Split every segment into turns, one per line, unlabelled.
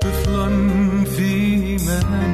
to flun fee.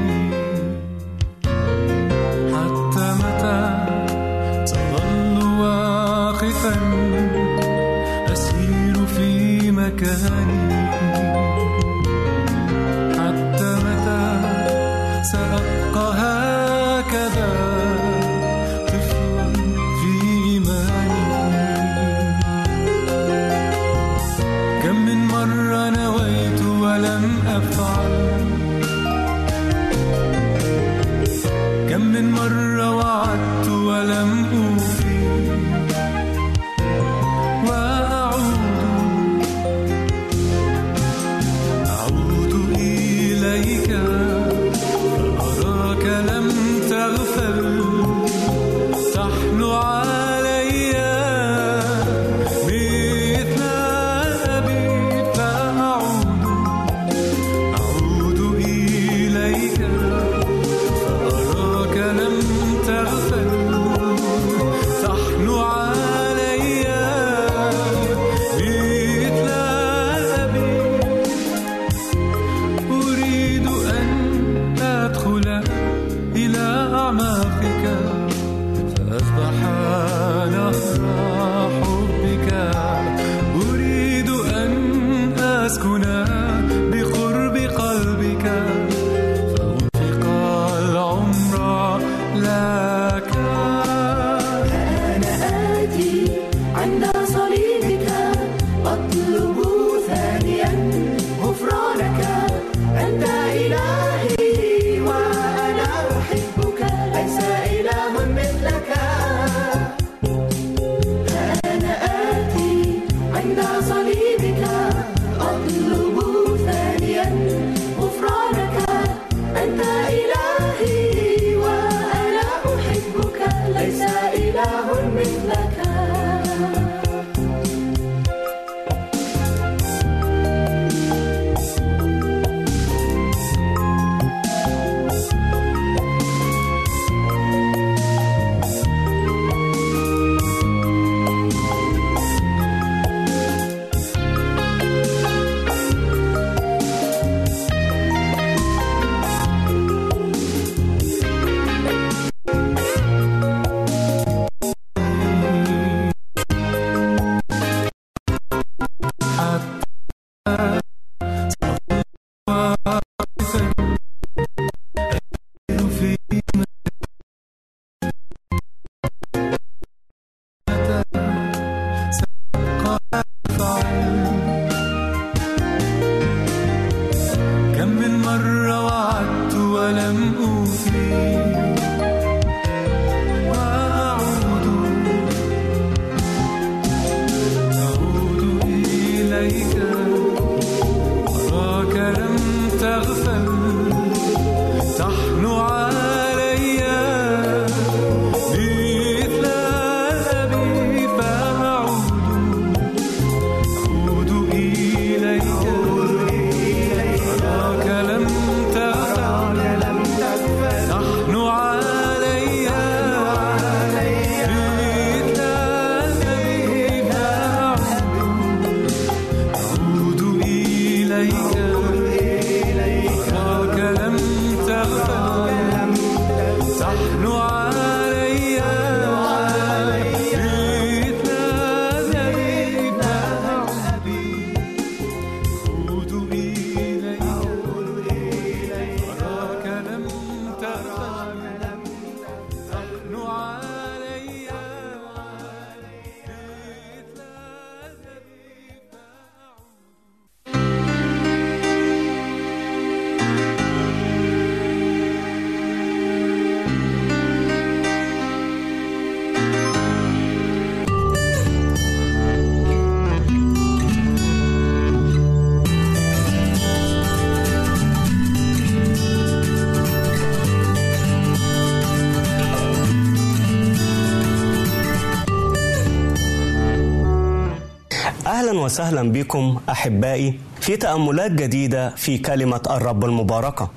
وسهلا بكم أحبائي في تأملات جديدة في كلمة الرب المباركة.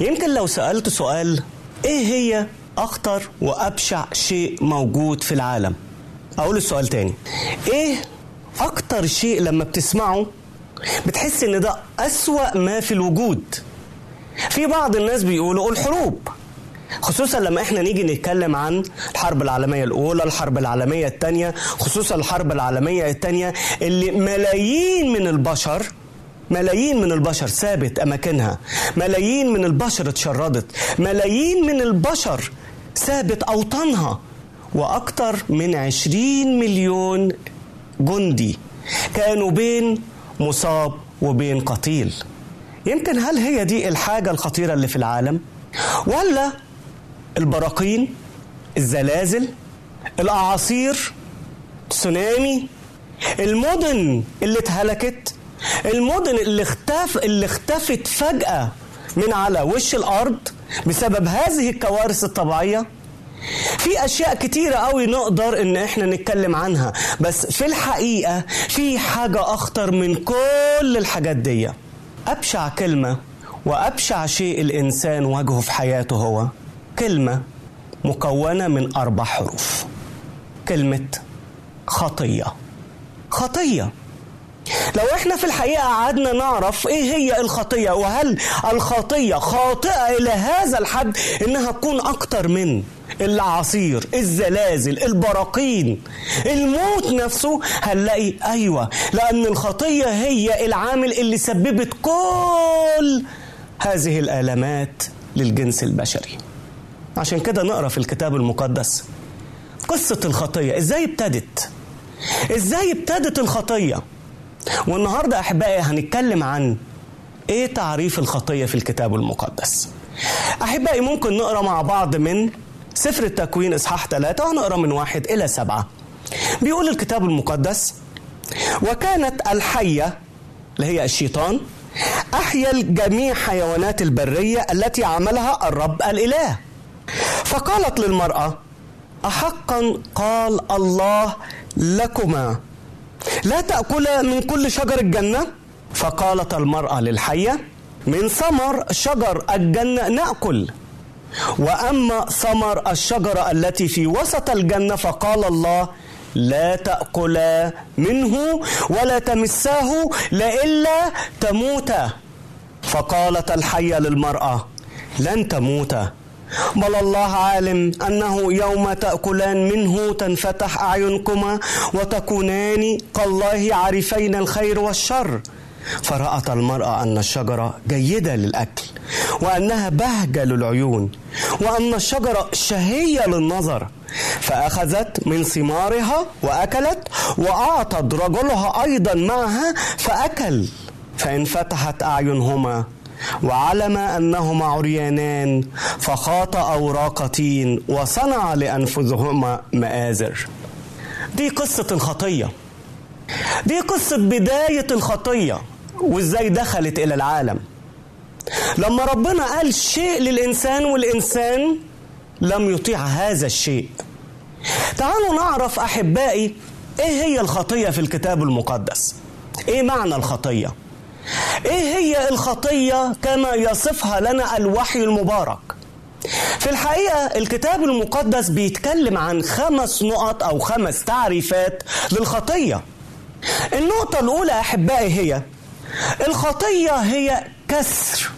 يمكن لو سألت سؤال إيه هي أخطر وأبشع شيء موجود في العالم؟ أقول السؤال تاني. إيه أكتر شيء لما بتسمعه بتحس إن ده أسوأ ما في الوجود؟ في بعض الناس بيقولوا الحروب. خصوصا لما إحنا نيجي نتكلم عن الحرب العالمية الأولى الحرب العالمية الثانية خصوصا الحرب العالمية الثانية اللي ملايين من البشر ملايين من البشر سابت أماكنها ملايين من البشر اتشردت ملايين من البشر سابت أوطانها وأكثر من عشرين مليون جندي كانوا بين مصاب وبين قتيل. يمكن هل هي دي الحاجة الخطيرة اللي في العالم؟ ولا البراكين الزلازل الأعاصير تسونامي المدن اللي اتهلكت المدن اللي اختف اللي اختفت فجأة من على وش الأرض بسبب هذه الكوارث الطبيعية. في أشياء كتيرة قوي نقدر إن إحنا نتكلم عنها بس في الحقيقة في حاجة أخطر من كل الحاجات دي. أبشع كلمة وأبشع شيء الإنسان واجهه في حياته هو. كلمة مكونة من أربع حروف. كلمة خطية. خطية. لو إحنا في الحقيقة قعدنا نعرف إيه هي الخطية وهل الخطية خاطئة إلى هذا الحد إنها تكون أكتر من العصير الزلازل البراكين الموت نفسه؟ هنلاقي أيوه لأن الخطية هي العامل اللي سببت كل هذه الآلامات للجنس البشري. عشان كده نقرأ في الكتاب المقدس. قصة الخطية إزاي ابتدت؟ إزاي ابتدت الخطية؟ والنهاردة أحبائي هنتكلم عن إيه تعريف الخطية في الكتاب المقدس. أحبائي ممكن نقرأ مع بعض من سفر التكوين إصحاح ثلاثة وهنقرا من واحد إلى سبعة. بيقول الكتاب المقدس وكانت الحية اللي هي الشيطان أحيا جميع حيوانات البرية التي عملها الرب الإله. فقالت للمرأة أحقا قال الله لكما. لا تأكلا من كل شجر الجنة؟ فقالت المرأة للحية من ثمر شجر الجنة نأكل. وأما ثمر الشجرة التي في وسط الجنة فقال الله لا تأكلا منه ولا تمساه لئلا تموتا فقالت الحية للمرأة لن تموتا بل الله عالم أنه يوم تأكلان منه تنفتح أعينكما وتكونان كالله عارفين الخير والشر. فرأت المرأة أن الشجرة جيدة للأكل وأنها بهجة للعيون وأن الشجرة شهية للنظر. فأخذت من ثمارها وأكلت وأعطت رجلها أيضا معها فأكل. فانفتحت أعينهما وعلم أنهما عريانان فخاط أوراق تين وصنع لأنفسهما مآزر. دي قصة الخطية دي قصة بداية الخطية وإزاي دخلت إلى العالم. لما ربنا قال شيء للإنسان والإنسان لم يطيع هذا الشيء. تعالوا نعرف أحبائي إيه هي الخطية في الكتاب المقدس؟ إيه معنى الخطية؟ إيه هي الخطية كما يصفها لنا الوحي المبارك؟ في الحقيقة الكتاب المقدس بيتكلم عن خمس نقط أو خمس تعريفات للخطية. النقطة الأولى أحبائي هي الخطية هي كسر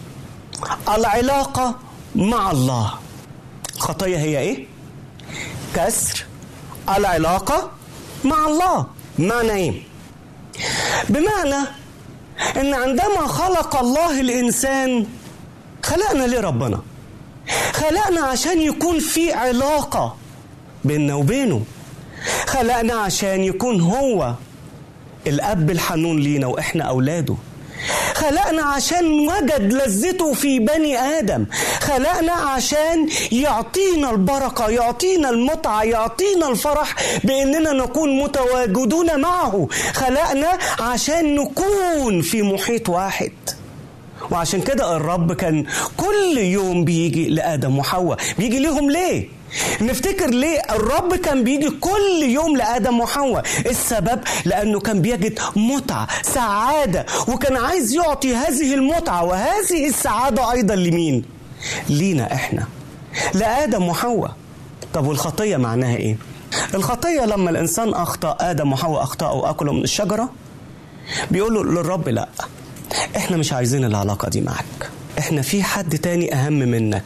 العلاقة مع الله. الخطية هي إيه؟ كسر العلاقة مع الله. معنى إيه؟ بمعنى إن عندما خلق الله الإنسان خلقنا ليه ربنا خلقنا عشان يكون في علاقة بيننا وبينه. خلقنا عشان يكون هو الأب الحنون لينا وإحنا أولاده. خلقنا عشان وجد لذته في بني آدم. خلقنا عشان يعطينا البركة يعطينا المتعة يعطينا الفرح بإننا نكون متواجدون معه. خلقنا عشان نكون في محيط واحد. وعشان كده الرب كان كل يوم بيجي لآدم وحواء. بيجي ليهم ليه؟ نفتكر ليه الرب كان بيجي كل يوم لآدم وحواء؟ السبب لأنه كان بيجد متعة سعادة وكان عايز يعطي هذه المتعة وهذه السعادة أيضا لمين؟ لينا إحنا. لآدم وحواء. طب والخطية معناها إيه؟ الخطية لما الإنسان أخطأ آدم وحواء أخطأوا وأكلوا من الشجرة؟ بيقولوا للرب لأ إحنا مش عايزين العلاقة دي معك إحنا في حد تاني أهم منك.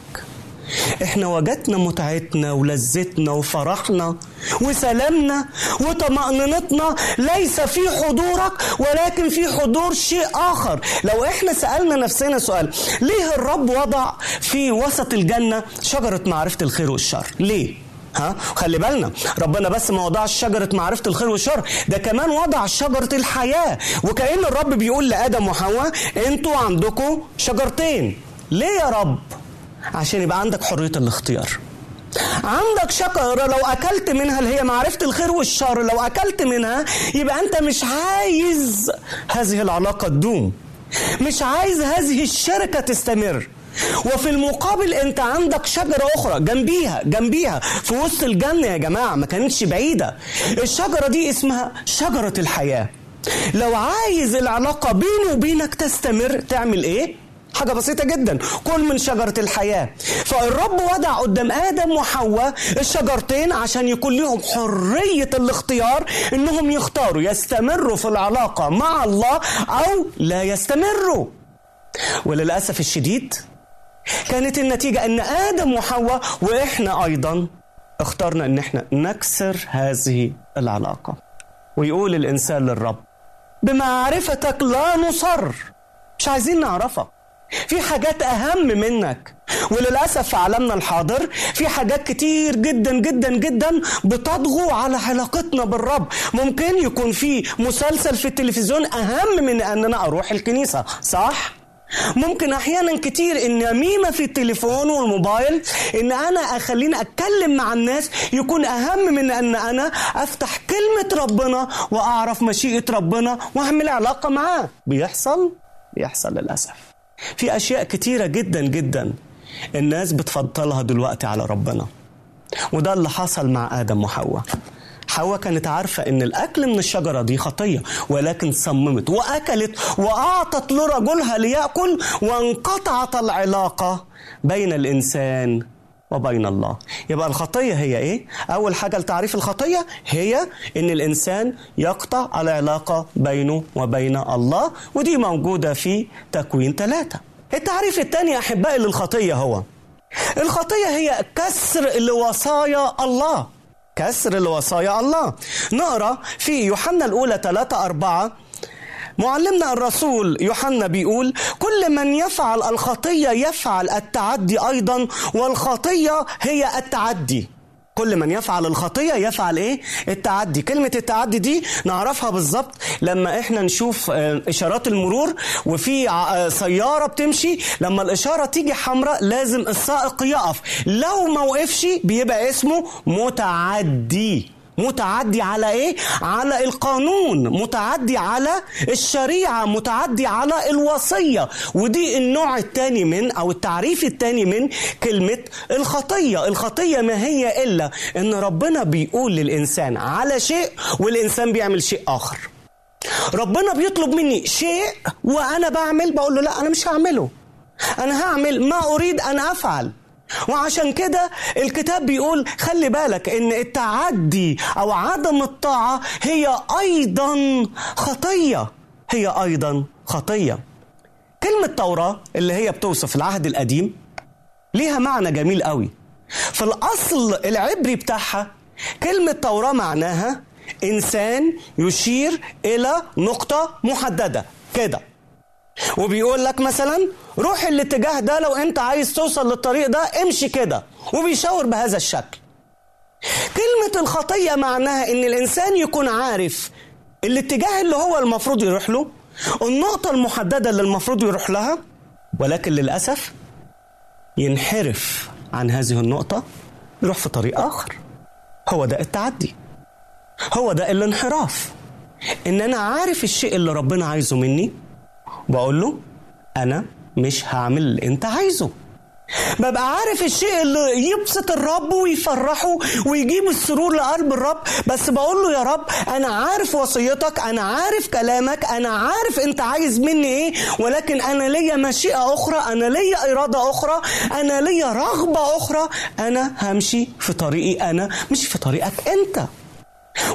إحنا وجدنا متعتنا ولذتنا وفرحنا وسلامنا وطمأنينتنا ليس في حضورك ولكن في حضور شيء آخر. لو إحنا سألنا نفسنا سؤال ليه الرب وضع في وسط الجنة شجرة معرفة الخير والشر؟ ليه؟ ها؟ خلي بالنا ربنا بس ما وضعش شجرة معرفة الخير والشر ده كمان وضع شجرة الحياة. وكأن الرب بيقول لآدم وحواء أنتوا عندكم شجرتين. ليه يا رب؟ عشان يبقى عندك حرية الاختيار. عندك شجرة لو أكلت منها اللي هي معرفة الخير والشر لو أكلت منها يبقى أنت مش عايز هذه العلاقة تدوم. مش عايز هذه الشركة تستمر. وفي المقابل أنت عندك شجرة أخرى جنبيها جنبيها في وسط الجنة يا جماعة ما كانتش بعيدة. الشجرة دي اسمها شجرة الحياة. لو عايز العلاقة بيني وبينك تستمر تعمل إيه؟ حاجة بسيطة جدا. كل من شجرة الحياة. فالرب وضع قدام آدم وحواء الشجرتين عشان يكون لهم حرية الاختيار إنهم يختاروا يستمروا في العلاقة مع الله أو لا يستمروا. وللأسف الشديد كانت النتيجة إن آدم وحواء وإحنا أيضا اخترنا إن إحنا نكسر هذه العلاقة. ويقول الإنسان للرب بمعرفتك لا نصر. مش عايزين نعرفك. في حاجات أهم منك. وللأسف في عالمنا الحاضر في حاجات كتير جدا جدا جدا بتطغو على علاقتنا بالرب. ممكن يكون في مسلسل في التلفزيون أهم من ان أنا أروح الكنيسة صح؟ ممكن أحيانا كتير النميمه في التليفون والموبايل إن أنا أخليني أتكلم مع الناس يكون أهم من أن أنا أفتح كلمة ربنا وأعرف مشيئة ربنا وأعمل علاقة معاه. بيحصل؟ بيحصل للأسف. في أشياء كتيرة جدا جدا الناس بتفضلها دلوقتي على ربنا. وده اللي حصل مع آدم وحواء. حواء كانت عارفة إن الأكل من الشجرة دي خطية ولكن صممت وأكلت وأعطت لرجلها ليأكل وانقطعت العلاقة بين الإنسان وبين الله. يبقى الخطية هي إيه؟ أول حاجة لتعريف الخطية هي إن الإنسان يقطع العلاقة بينه وبين الله ودي موجودة في تكوين ثلاثة التعريف الثاني أحبائي للخطية هو الخطية هي كسر لوصايا الله. كسر لوصايا الله. نقرأ في يوحنا الأولى 3 4 معلمنا الرسول يوحنا بيقول كل من يفعل الخطية يفعل التعدي أيضا والخطية هي التعدي. كل من يفعل الخطية يفعل إيه؟ التعدي. كلمة التعدي دي نعرفها بالظبط لما إحنا نشوف إشارات المرور وفي سيارة بتمشي لما الإشارة تيجي حمراء لازم السائق يقف. لو ما وقفش بيبقى اسمه متعدي. متعدي على إيه؟ على القانون متعدي على الشريعة متعدي على الوصية. ودي النوع الثاني من أو التعريف الثاني من كلمة الخطية. الخطية ما هي إلا إن ربنا بيقول للإنسان على شيء والإنسان بيعمل شيء آخر. ربنا بيطلب مني شيء وأنا بعمل بقول له لا أنا مش هعمله. أنا هعمل ما أريد أن أفعل. وعشان كده الكتاب بيقول خلي بالك إن التعدي أو عدم الطاعة هي أيضا خطية. هي أيضا خطية. كلمة توراه اللي هي بتوصف العهد القديم ليها معنى جميل قوي. في الأصل العبري بتاعها كلمة توراه معناها إنسان يشير إلى نقطة محددة. كده. وبيقول لك مثلا روح الاتجاه ده لو أنت عايز توصل للطريق ده امشي كده. وبيشاور بهذا الشكل. كلمة الخطية معناها إن الإنسان يكون عارف الاتجاه اللي هو المفروض يروح له النقطة المحددة اللي المفروض يروح لها ولكن للأسف ينحرف عن هذه النقطة يروح في طريق آخر. هو ده التعدي. هو ده الانحراف. إن أنا عارف الشيء اللي ربنا عايزه مني بقول له أنا مش هعمل اللي أنت عايزه. ببقى عارف الشيء اللي يبسط الرب ويفرحه ويجيب السرور لقلب الرب بس بقول له يا رب أنا عارف وصيتك أنا عارف كلامك أنا عارف أنت عايز مني إيه ولكن أنا ليا مشيئة أخرى أنا ليا إرادة أخرى أنا ليا رغبة أخرى أنا همشي في طريقي أنا مش في طريقك أنت.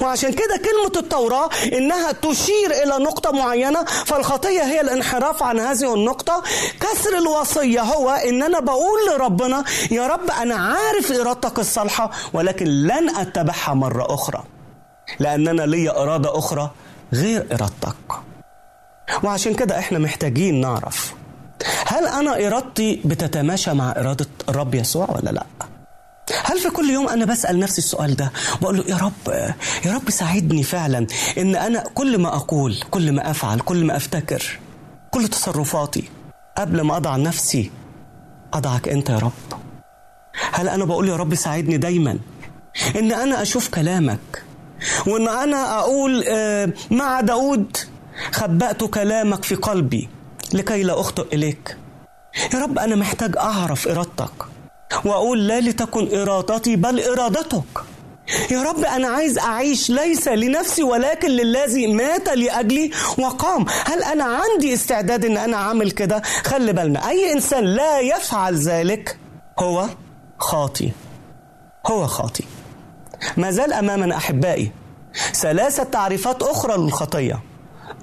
وعشان كده كلمة التوراة إنها تشير إلى نقطة معينة فالخطية هي الانحراف عن هذه النقطة كسر الوصية هو إن أنا بقول لربنا يا رب أنا عارف إرادتك الصالحة ولكن لن أتبعها مرة أخرى لأن أنا ليا إرادة أخرى غير إرادتك وعشان كده إحنا محتاجين نعرف هل أنا إرادتي بتتماشى مع إرادة الرب يسوع ولا لأ؟ هل في كل يوم أنا بسأل نفسي السؤال ده؟ بقول له يا رب يا رب ساعدني فعلا إن أنا كل ما أقول كل ما أفعل كل ما أفتكر كل تصرفاتي قبل ما أضع نفسي أضعك أنت يا رب. هل أنا بقول يا رب ساعدني دايما؟ إن أنا أشوف كلامك وإن أنا أقول مع داود خبأت كلامك في قلبي لكي لا أخطئ إليك. يا رب أنا محتاج أعرف إرادتك. وأقول لا لتكن إرادتي بل إرادتك. يا رب أنا عايز أعيش ليس لنفسي ولكن للذي مات لأجلي وقام. هل أنا عندي استعداد إن أنا أعمل كده؟ خلي بالنا أي إنسان لا يفعل ذلك هو خاطي هو خاطي ما زال أمامنا أحبائي ثلاثة تعريفات أخرى للخطية.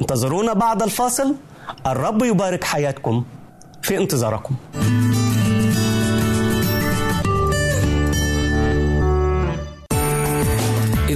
انتظرونا بعد الفاصل. الرب يبارك حياتكم في انتظاركم.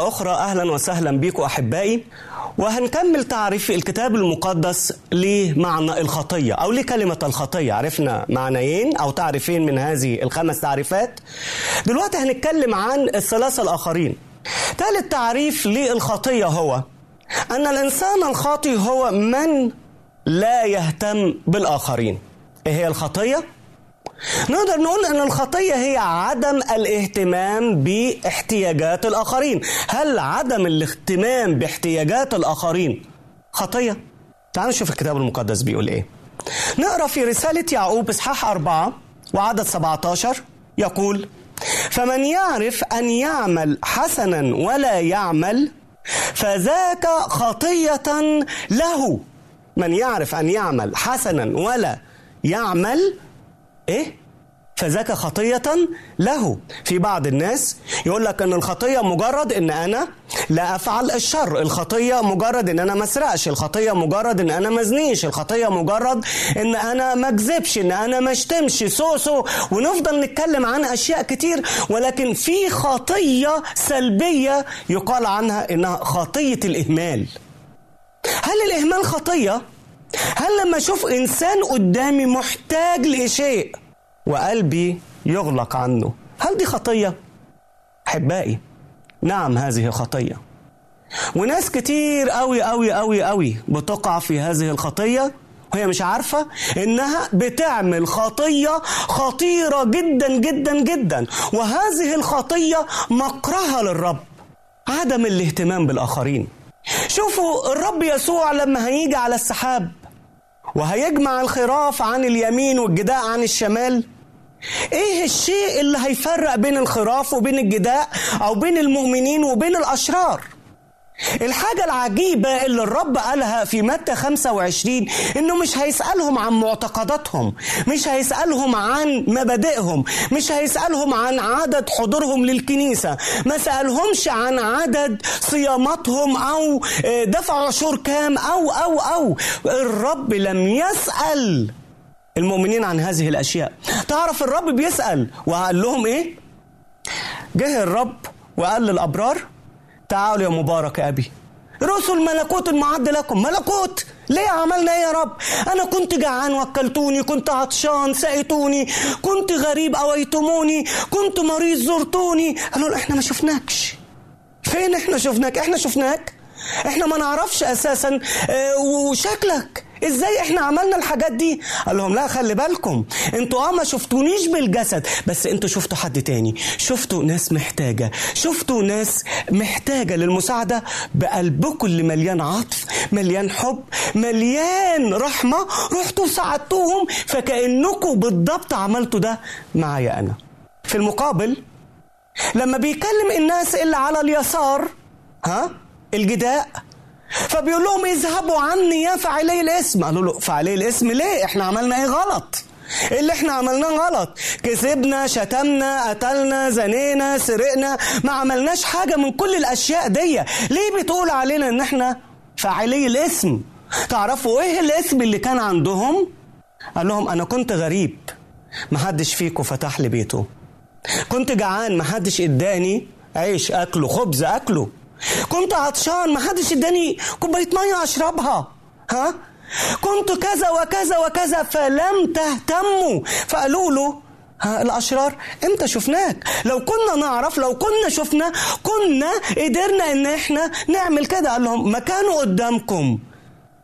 مرة أخرى أهلا وسهلا بكم أحبائي وهنكمل تعريف الكتاب المقدس لمعنى الخطية أو لكلمة الخطية. عرفنا معنيين أو تعريفين من هذه الخمس تعريفات. دلوقتي هنتكلم عن الثلاثة الآخرين. ثالث تعريف للخطية هو أن الإنسان الخاطئ هو من لا يهتم بالآخرين. إيه هي الخطية؟ نقدر نقول إن الخطية هي عدم الاهتمام باحتياجات الآخرين. هل عدم الاهتمام باحتياجات الآخرين خطية؟ تعالوا نشوف الكتاب المقدس بيقول إيه. نقرأ في رسالة يعقوب إصحاح أربعة وعدد 17 يقول فمن يعرف أن يعمل حسنا ولا يعمل فذاك خطية له. من يعرف أن يعمل حسنا ولا يعمل إيه؟ فذاك خطية له. في بعض الناس يقول لك إن الخطية مجرد إن أنا لا أفعل الشر. الخطية مجرد إن أنا ما أسرقش. الخطية مجرد إن أنا ما أزنيش. الخطية مجرد إن أنا ما أكذبش إن أنا ما أشتمش. so so. ونفضل نتكلم عن أشياء كتير ولكن في خطية سلبية يقال عنها إنها خطية الإهمال. هل الإهمال خطية؟ هل لما أشوف إنسان قدامي محتاج لشيء وقلبي يغلق عنه هل دي خطية؟ أحبائي نعم هذه خطية. وناس كتير قوي قوي قوي قوي بتقع في هذه الخطية وهي مش عارفة إنها بتعمل خطية خطيرة جدا جدا جدا. وهذه الخطية مكرهة للرب عدم الاهتمام بالآخرين. شوفوا الرب يسوع لما هيجي على السحاب وهيجمع الخراف عن اليمين والجداء عن الشمال؟ إيه الشيء اللي هيفرق بين الخراف وبين الجداء أو بين المؤمنين وبين الأشرار؟ الحاجة العجيبة اللي الرب قالها في متى 25 إنه مش هيسألهم عن معتقداتهم مش هيسألهم عن مبادئهم مش هيسألهم عن عدد حضورهم للكنيسة ما سألهمش عن عدد صياماتهم أو دفعوا عشور كام أو أو أو. الرب لم يسأل المؤمنين عن هذه الأشياء. تعرف الرب بيسأل وقال لهم إيه؟ جه الرب وقال للأبرار تعالوا يا مبارك يا أبي. رسل ملكوت المعد لكم. ملكوت! ليه عملنا إيه يا رب؟ أنا كنت جعان وكلتوني كنت عطشان سقيتوني كنت غريب أويتموني كنت مريض زرتوني. قالوا إحنا ما شفناكش. فين إحنا شفناك؟ إحنا شفناك؟ إحنا ما نعرفش أساسا آه وشكلك. إزاي إحنا عملنا الحاجات دي؟ قال لهم لا خلي بالكم أنتوا آه ما شفتونيش بالجسد بس أنتوا شفتوا حد تاني. شفتوا ناس محتاجة. شفتوا ناس محتاجة للمساعدة بقلبكم اللي مليان عطف مليان حب مليان رحمة. رحتوا ساعدتوهم فكانكم بالضبط عملتوا ده معايا أنا. في المقابل لما بيكلم الناس اللي على اليسار ها الجداء فبيقول لهم اذهبوا عني يا فاعلي الاسم. قالوا له فاعلي الاسم ليه؟ إحنا عملنا إيه غلط؟ إيه اللي إحنا عملناه غلط؟ كسبنا شتمنا قتلنا زنينا سرقنا ما عملناش حاجة من كل الأشياء دي. ليه بتقول علينا إن إحنا فاعلي الاسم؟ تعرفوا إيه الاسم اللي كان عندهم؟ قال لهم أنا كنت غريب. محدش فيكم فتح لي بيته. كنت جعان محدش إداني عيش أكله خبز أكله. كنت عطشان محدش اداني كوباية مية أشربها. ها؟ كنت كذا وكذا وكذا فلم تهتموا. فقالوا له ها الأشرار إمتى شفناك؟ لو كنا نعرف لو كنا شفنا كنا قدرنا إن إحنا نعمل كده. قال لهم ما كانوا قدامكم.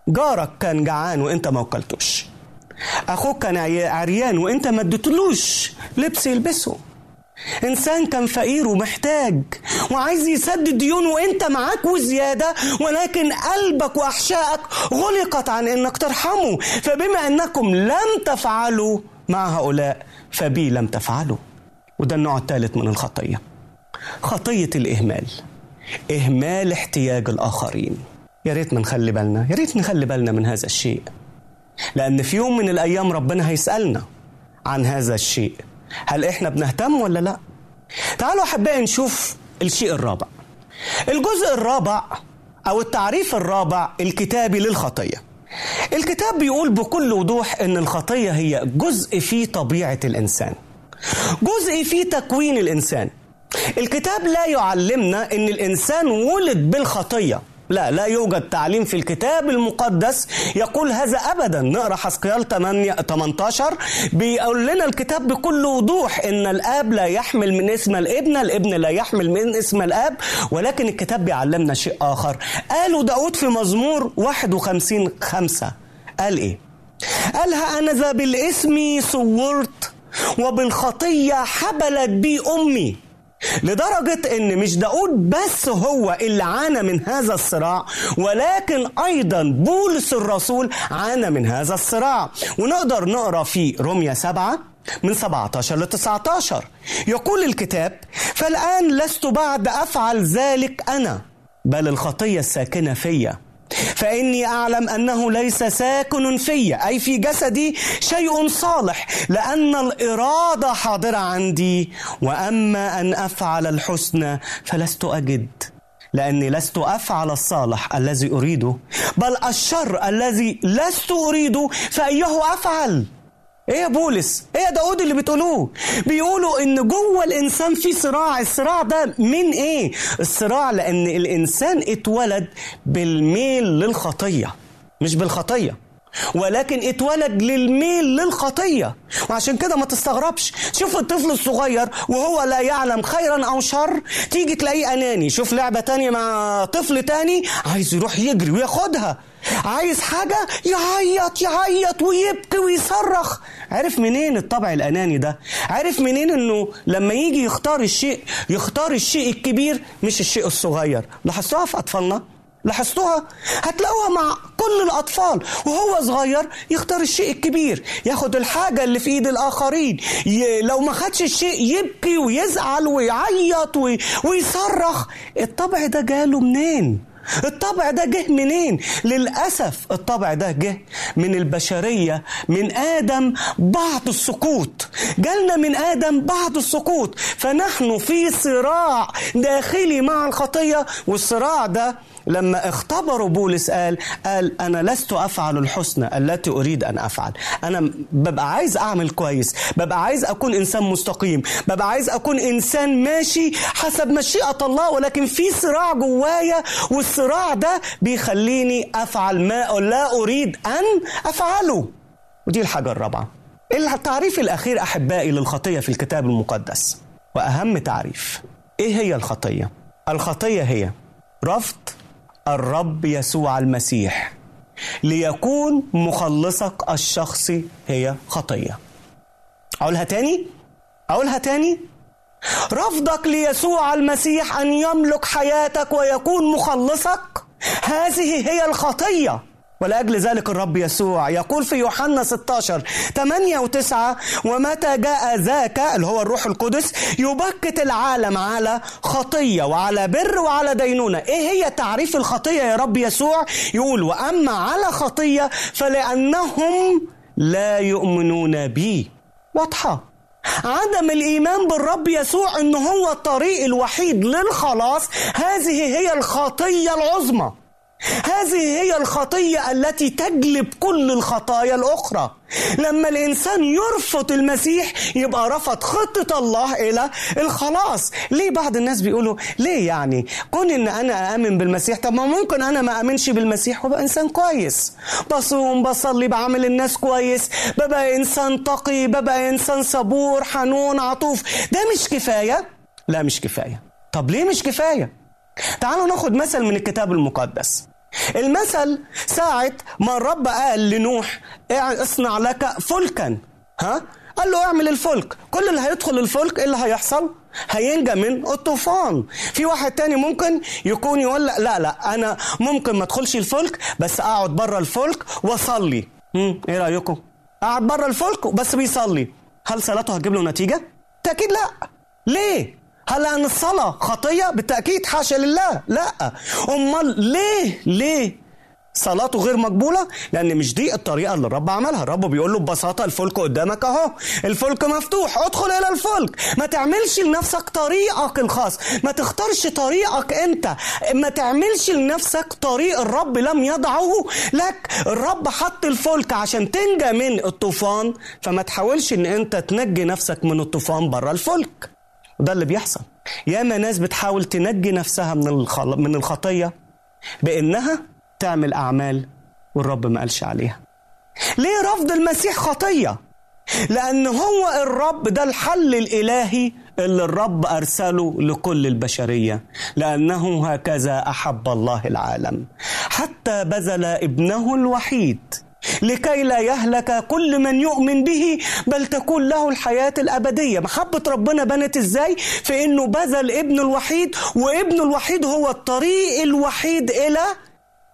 جارك كان جعان وإنت ما وكلتوش. أخوك كان عريان وإنت ما اديتلوش لبس يلبسه. إنسان كان فقير ومحتاج وعايز يسدد ديون وأنت معاك وزيادة ولكن قلبك وأحشائك غلقت عن إنك ترحمه. فبما أنكم لم تفعلوا مع هؤلاء فبي لم تفعلوا. وده النوع الثالث من الخطية. خطية الإهمال. إهمال احتياج الآخرين. يا ريت ما نخلي بالنا يا ريت نخلي بالنا من هذا الشيء. لأن في يوم من الأيام ربنا هيسألنا عن هذا الشيء. هل إحنا بنهتم ولا لا؟ تعالوا أحبائي نشوف الشيء الرابع. الجزء الرابع أو التعريف الرابع الكتابي للخطية. الكتاب بيقول بكل وضوح إن الخطية هي جزء في طبيعة الإنسان. جزء في تكوين الإنسان. الكتاب لا يعلمنا إن الإنسان ولد بالخطية. لا لا يوجد تعليم في الكتاب المقدس يقول هذا ابدا. نقرأ حسقيال 18 بيقول لنا الكتاب بكل وضوح إن الآب لا يحمل من اسم الابن الابن لا يحمل من اسم الآب ولكن الكتاب بيعلمنا شيء آخر. قالوا داود في مزمور 51 5 قال إيه؟ قال أنا ذا بالاسم صورت وبالخطية حبلت بي أمي. لدرجة إن مش داود بس هو اللي عانى من هذا الصراع ولكن أيضا بولس الرسول عانى من هذا الصراع. ونقدر نقرأ في روميا سبعة من 17 ل 19 يقول الكتاب فالآن لست بعد أفعل ذلك أنا بل الخطية الساكنة فيا. فإني أعلم أنه ليس ساكن في أي في جسدي شيء صالح لأن الإرادة حاضرة عندي. وأما أن أفعل الحسنى فلست أجد لأني لست أفعل الصالح الذي أريده بل الشر الذي لست أريده فأيه أفعل؟ إيه يا بولس؟ إيه يا داود اللي بتقولوه؟ بيقولوا إن جوه الإنسان في صراع. الصراع ده من إيه؟ الصراع لأن الإنسان اتولد بالميل للخطية مش بالخطية. ولكن اتولد للميل للخطية. وعشان كده ما تستغربش. شوف الطفل الصغير وهو لا يعلم خيرا أو شر. تيجي تلاقيه أناني. شوف لعبة تانية مع طفل تاني عايز يروح يجري وياخدها. عايز حاجة؟ يعيط يعيط ويبكي ويصرخ. عرف منين الطبع الأناني ده؟ عرف منين أنه لما يجي يختار الشيء يختار الشيء الكبير مش الشيء الصغير؟ لاحظتوها في أطفالنا؟ لاحظتوها؟ هتلاقوها مع كل الأطفال. وهو صغير يختار الشيء الكبير ياخد الحاجة اللي في إيد الآخرين. ي... لو ما خدش الشيء يبكي ويزعل ويعيط وي... ويصرخ. الطبع ده جاله منين؟ الطبع ده جه منين؟ للأسف الطبع ده جه من البشرية من آدم بعد السقوط جالنا من آدم بعد السقوط فنحن في صراع داخلي مع الخطية والصراع ده لما اختبروا بولس قال قال أنا لست أفعل الحسنى التي أريد أن أفعل. أنا ببقى عايز أعمل كويس ببقى عايز أكون إنسان مستقيم ببقى عايز أكون إنسان ماشي حسب مشيئة الله ولكن في صراع جوايا والصراع ده بيخليني أفعل ما لا أريد أن أفعله. ودي الحاجة الرابعة. التعريف الأخير أحبائي للخطية في الكتاب المقدس. وأهم تعريف إيه هي الخطية؟ الخطية هي رفض الرب يسوع المسيح. ليكون مخلصك الشخصي هي خطية. أقولها تاني؟ أقولها تاني؟ رفضك ليسوع المسيح أن يملك حياتك ويكون مخلصك؟ هذه هي الخطية. ولأجل ذلك الرب يسوع يقول في يوحنا 16 8 و9 ومتى جاء ذاك اللي هو الروح القدس يبكت العالم على خطية وعلى بر وعلى دينونة. إيه هي تعريف الخطية يا رب يسوع؟ يقول وأما على خطية فلأنهم لا يؤمنون بي. واضحة. عدم الإيمان بالرب يسوع إن هو الطريق الوحيد للخلاص هذه هي الخطية العظمى. هذه هي الخطية التي تجلب كل الخطايا الأخرى. لما الإنسان يرفض المسيح يبقى رفض خطة الله إلى الخلاص. ليه بعض الناس بيقولوا ليه يعني؟ كون إن أنا أؤمن بالمسيح طب ما ممكن أنا ما أؤمنش بالمسيح وبقى إنسان كويس. بصوم بصلي بعمل الناس كويس. ببقى إنسان تقي ببقى إنسان صبور حنون عطوف. ده مش كفاية؟ لا مش كفاية. طب ليه مش كفاية؟ تعالوا ناخد مثل من الكتاب المقدس. المثل ساعة ما الرب قال لنوح اصنع لك فلكا. ها؟ قال له اعمل الفلك. كل اللي هيدخل الفلك إيه اللي هيحصل؟ هينجى من الطوفان. في واحد تاني ممكن يكون يقول لأ لا, لا أنا ممكن ما ادخلش الفلك بس أقعد بره الفلك وأصلي. إيه رأيكم؟ قاعد بره الفلك بس بيصلي. هل صلاته هتجيب له نتيجة؟ تاكيد لأ. ليه؟ هل أن الصلاة خطية؟ بالتأكيد حاشا لله. لا. أمال ليه؟ ليه صلاته غير مقبولة؟ لأن مش دي الطريقة اللي الرب عملها. الرب بيقول له ببساطة الفلك قدامك أهو. الفلك مفتوح. ادخل إلى الفلك. ما تعملش لنفسك طريقك الخاص. ما تختارش طريقك أنت. ما تعملش لنفسك طريق الرب لم يضعه لك. الرب حط الفلك عشان تنجى من الطوفان. فما تحاولش إن أنت تنجي نفسك من الطوفان بره الفلك. وده اللي بيحصل. ياما ناس بتحاول تنجي نفسها من. من الخطية بإنها تعمل أعمال والرب ما قالش عليها. ليه رفض المسيح خطية؟ لأن هو الرب ده الحل الإلهي اللي الرب أرسله لكل البشرية. لأنه هكذا أحب الله العالم. حتى بذل ابنه الوحيد لكي لا يهلك كل من يؤمن به بل تكون له الحياة الأبدية. محبة ربنا بنت إزاي؟ في أنه بذل ابنه الوحيد وابنه الوحيد هو الطريق الوحيد إلى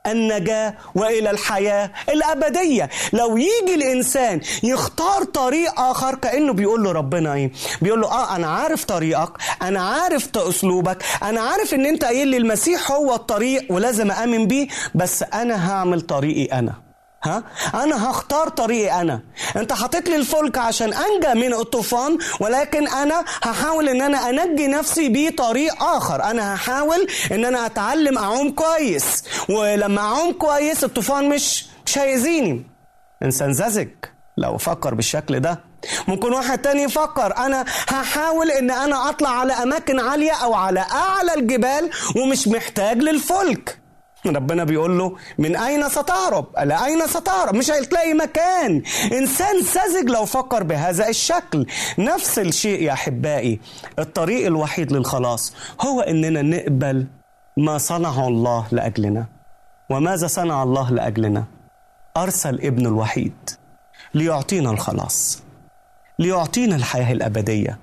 النجاة وإلى الحياة الأبدية. لو يجي الإنسان يختار طريق آخر كأنه بيقول له ربنا إيه؟ بيقول له آه أنا عارف طريقك أنا عارف أسلوبك أنا عارف إن أنت قايل لي المسيح هو الطريق ولازم أؤمن بيه بس أنا هعمل طريقي أنا. ها؟ أنا هختار طريقي أنا. أنت حاطط لي الفلك عشان أنجى من الطوفان ولكن أنا هحاول إن أنا أنجي نفسي بطريق آخر. أنا هحاول إن أنا أتعلم أعوم كويس. ولما أعوم كويس الطوفان مش مش هيأذيني إنسان ساذج لو فكر بالشكل ده. ممكن واحد تاني يفكر أنا هحاول إن أنا أطلع على أماكن عالية أو على أعلى الجبال ومش محتاج للفلك. ربنا بيقول له من أين ستهرب؟ لأين ستهرب؟ مش هتلاقي مكان إنسان ساذج لو فكر بهذا الشكل نفس الشيء يا أحبائي الطريق الوحيد للخلاص هو إننا نقبل ما صنعه الله لأجلنا وماذا صنع الله لأجلنا؟ أرسل ابنه الوحيد ليعطينا الخلاص ليعطينا الحياة الأبدية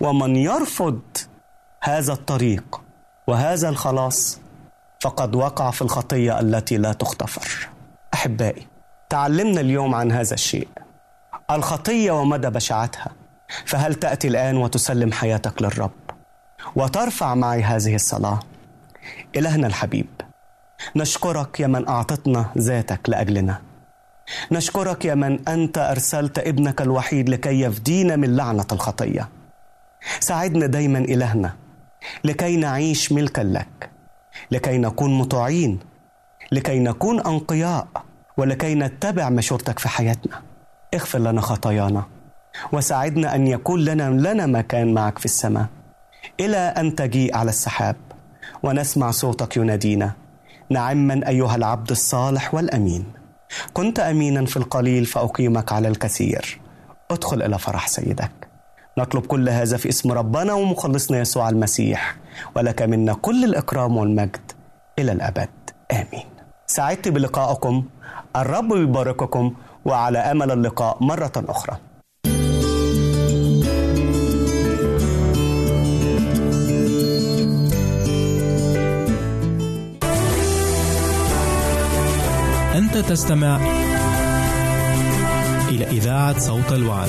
ومن يرفض هذا الطريق وهذا الخلاص فقد وقع في الخطية التي لا تغتفر. أحبائي تعلمنا اليوم عن هذا الشيء. الخطية ومدى بشاعتها فهل تأتي الآن وتسلم حياتك للرب؟ وترفع معي هذه الصلاة. إلهنا الحبيب نشكرك يا من أعطتنا ذاتك لأجلنا. نشكرك يا من أنت أرسلت ابنك الوحيد لكي يفدينا من لعنة الخطية. ساعدنا دايما إلهنا لكي نعيش ملكا لك. لكي نكون مطوعين لكي نكون أنقياء ولكي نتبع مشورتك في حياتنا. اغفر لنا خطايانا وساعدنا أن يكون لنا لنا مكان معك في السماء. إلى أن تجيء على السحاب ونسمع صوتك ينادينا. نعما أيها العبد الصالح والأمين. كنت أمينا في القليل فأقيمك على الكثير. ادخل إلى فرح سيدك. نطلب كل هذا في اسم ربنا ومخلصنا يسوع المسيح. ولك منا كل الإكرام والمجد إلى الأبد. آمين. سعدت بلقائكم الرب يبارككم وعلى أمل اللقاء مرة أخرى.
أنت تستمع إلى إذاعة صوت الوعد.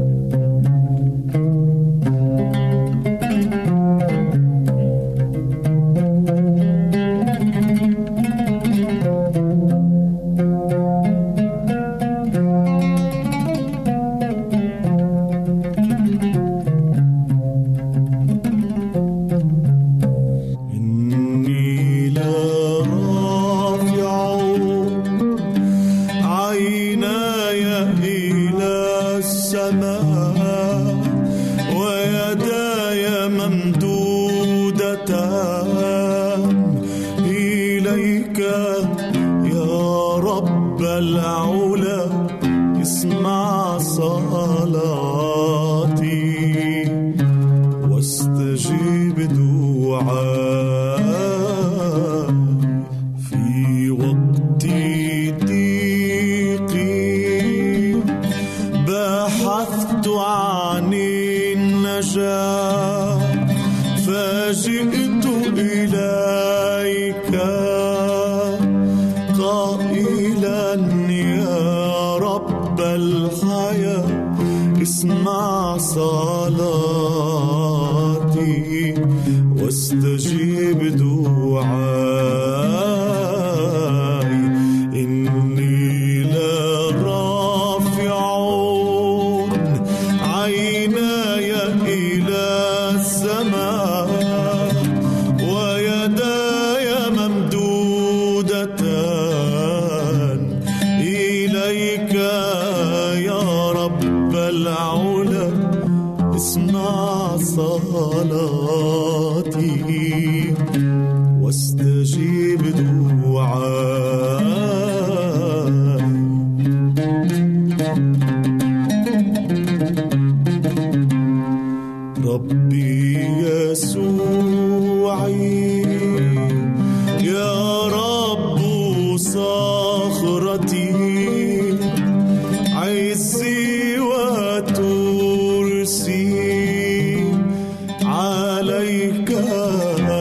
السماء ويداي ممدودتان إليك يا رب العلا اسمع صلاتي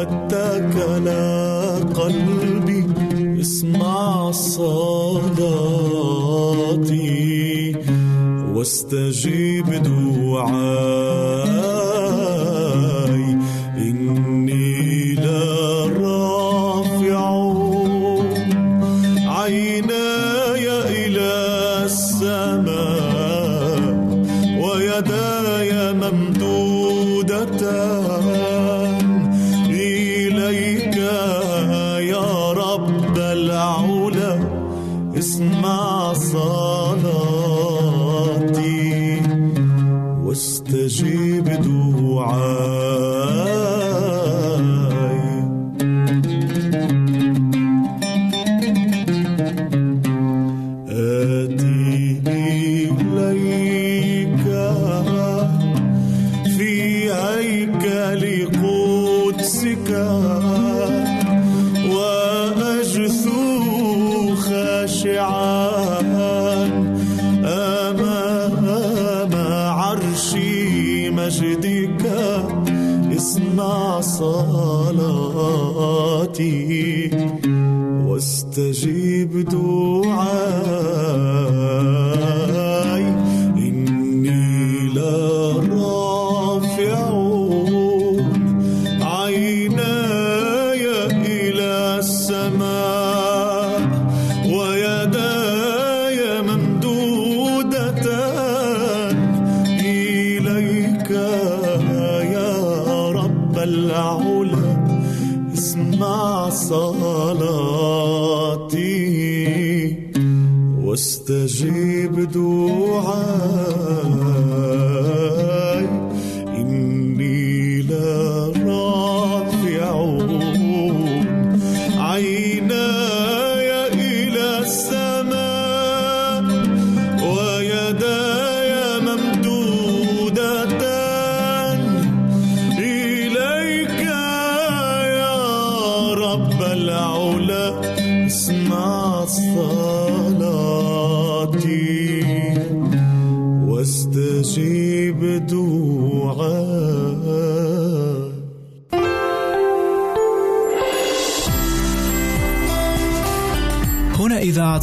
اتكل قلبي اسمع صلاتي واستجيب دعائي. واستجيب دعائي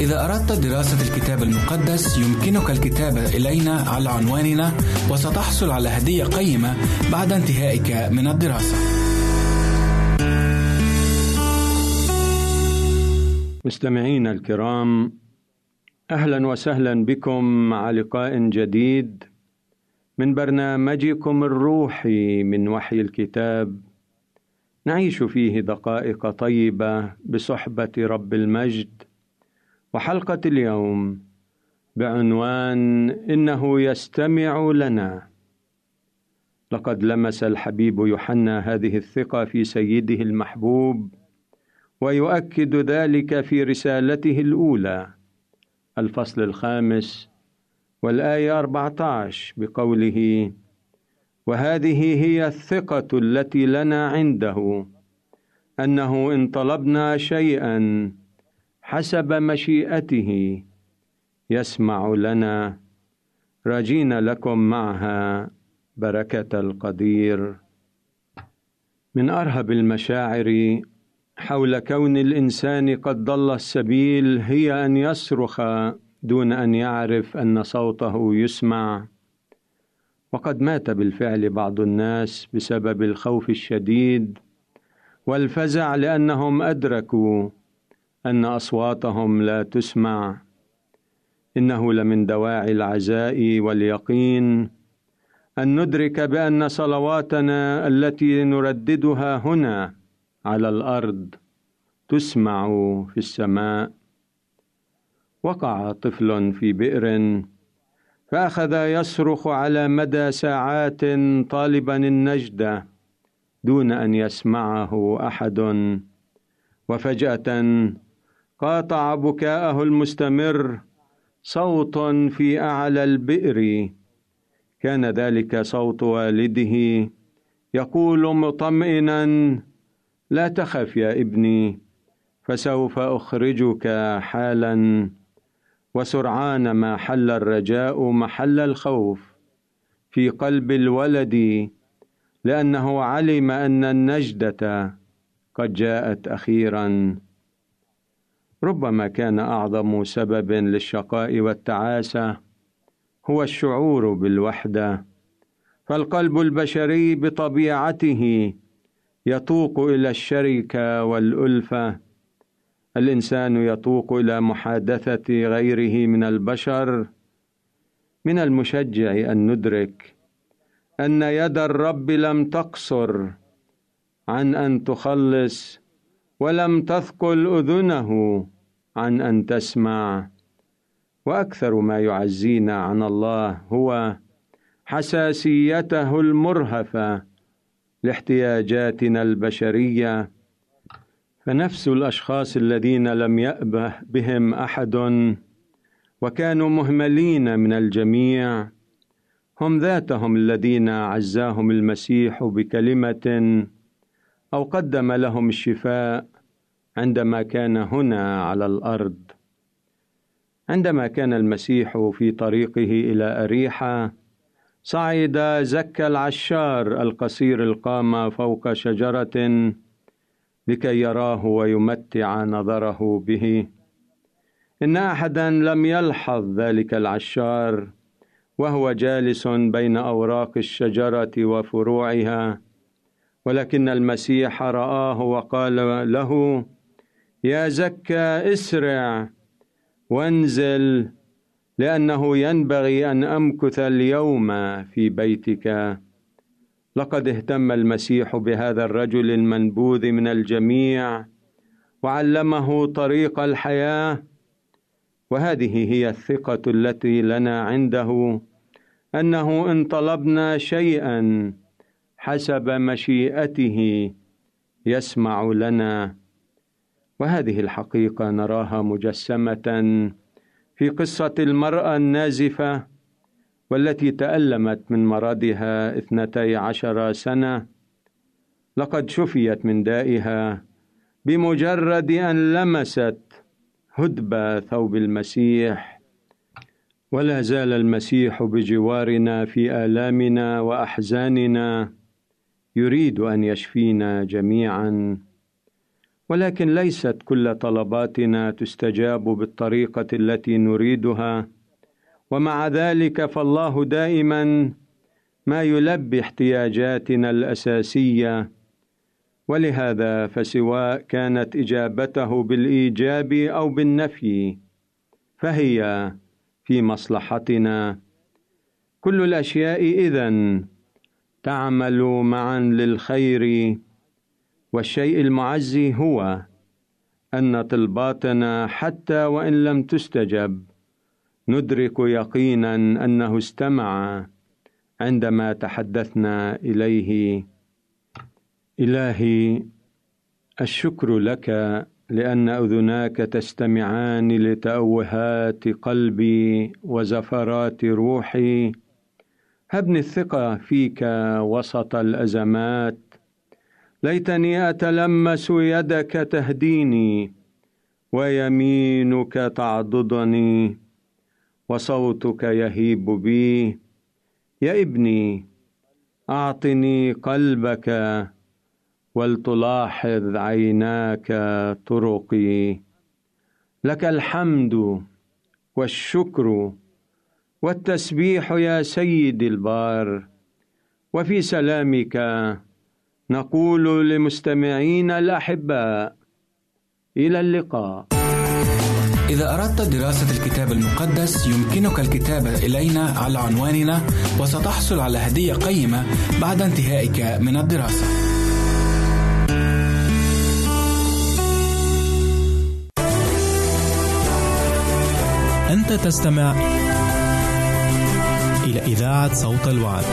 إذا أردت دراسة الكتاب المقدس يمكنك الكتابة إلينا على عنواننا وستحصل على هدية قيمة بعد انتهائك من الدراسة.
مستمعينا الكرام أهلا وسهلا بكم مع لقاء جديد من برنامجكم الروحي من وحي الكتاب نعيش فيه دقائق طيبة بصحبة رب المجد وحلقة اليوم بعنوان إنه يستمع لنا. لقد لمس الحبيب يوحنا هذه الثقة في سيده المحبوب ويؤكد ذلك في رسالته الأولى الفصل الخامس والآية 14 بقوله: وهذه هي الثقة التي لنا عنده أنه إن طلبنا شيئا حسب مشيئته. يسمع لنا. راجين لكم معها. بركة القدير. من أرهب المشاعر حول كون الإنسان قد ضل السبيل هي أن يصرخ دون أن يعرف أن صوته يسمع. وقد مات بالفعل بعض الناس بسبب الخوف الشديد والفزع لأنهم أدركوا أن أصواتهم لا تسمع. إنه لمن دواعي العزاء واليقين أن ندرك بأن صلواتنا التي نرددها هنا على الأرض تسمع في السماء. وقع طفل في بئر فأخذ يصرخ على مدى ساعات طالبا النجده دون أن يسمعه أحد. وفجأة قاطع بكاءه المستمر صوت في أعلى البئر. كان ذلك صوت والده. يقول مطمئنا لا تخف يا ابني فسوف أخرجك حالا. وسرعان ما حل الرجاء محل الخوف في قلب الولد لأنه علم أن النجدة قد جاءت أخيرا. ربما كان أعظم سبب للشقاء والتعاسة هو الشعور بالوحدة فالقلب البشري بطبيعته يتوق إلى الشركة والألفة الإنسان يتوق إلى محادثة غيره من البشر. من المشجع أن ندرك أن يد الرب لم تقصر عن أن تخلص ولم تثقل أذنه عن أن تسمع. وأكثر ما يعزينا عن الله هو حساسيته المرهفة لاحتياجاتنا البشرية. فنفس الأشخاص الذين لم يأبه بهم أحد وكانوا مهملين من الجميع هم ذاتهم الذين عزاهم المسيح بكلمة أو قدم لهم الشفاء عندما كان هنا على الأرض. عندما كان المسيح في طريقه إلى أريحة صعد زكى العشار القصير القامه فوق شجرة لكي يراه ويمتع نظره به. إن أحدا لم يلحظ ذلك العشار وهو جالس بين أوراق الشجرة وفروعها ولكن المسيح رآه وقال له يا زكا اسرع وانزل لأنه ينبغي أن أمكث اليوم في بيتك. لقد اهتم المسيح بهذا الرجل المنبوذ من الجميع وعلمه طريق الحياة وهذه هي الثقة التي لنا عنده أنه إن طلبنا شيئا حسب مشيئته يسمع لنا. وهذه الحقيقة نراها مجسمة في قصة المرأة النازفة والتي تألمت من مرضها اثنتي عشر سنة. لقد شفيت من دائها بمجرد أن لمست هدب ثوب المسيح. ولا زال المسيح بجوارنا في آلامنا وأحزاننا. يريد أن يشفينا جميعا ولكن ليست كل طلباتنا تستجاب بالطريقة التي نريدها. ومع ذلك فالله دائما ما يلبي احتياجاتنا الأساسية. ولهذا فسواء كانت إجابته بالإيجاب أو بالنفي فهي في مصلحتنا. كل الأشياء إذن تعمل معا للخير والشيء المعزي هو أن طلباتنا حتى وإن لم تستجب ندرك يقينا أنه استمع عندما تحدثنا إليه. إلهي الشكر لك لأن أذناك تستمعان لتأوهات قلبي وزفرات روحي. هبني الثقة فيك وسط الأزمات. ليتني أتلمس يدك تهديني ويمينك تعضدني وصوتك يهيب بي. يا ابني أعطني قلبك ولتلاحظ عيناك طرقي. لك الحمد والشكر والتسبيح يا سيدي البار وفي سلامك نقول لمستمعينا الأحباء إلى اللقاء
إذا أردت دراسة الكتاب المقدس يمكنك الكتابة إلينا على عنواننا وستحصل على هدية قيمة بعد انتهائك من الدراسة.
أنت تستمع إلى
إذاعة صوت الوعد.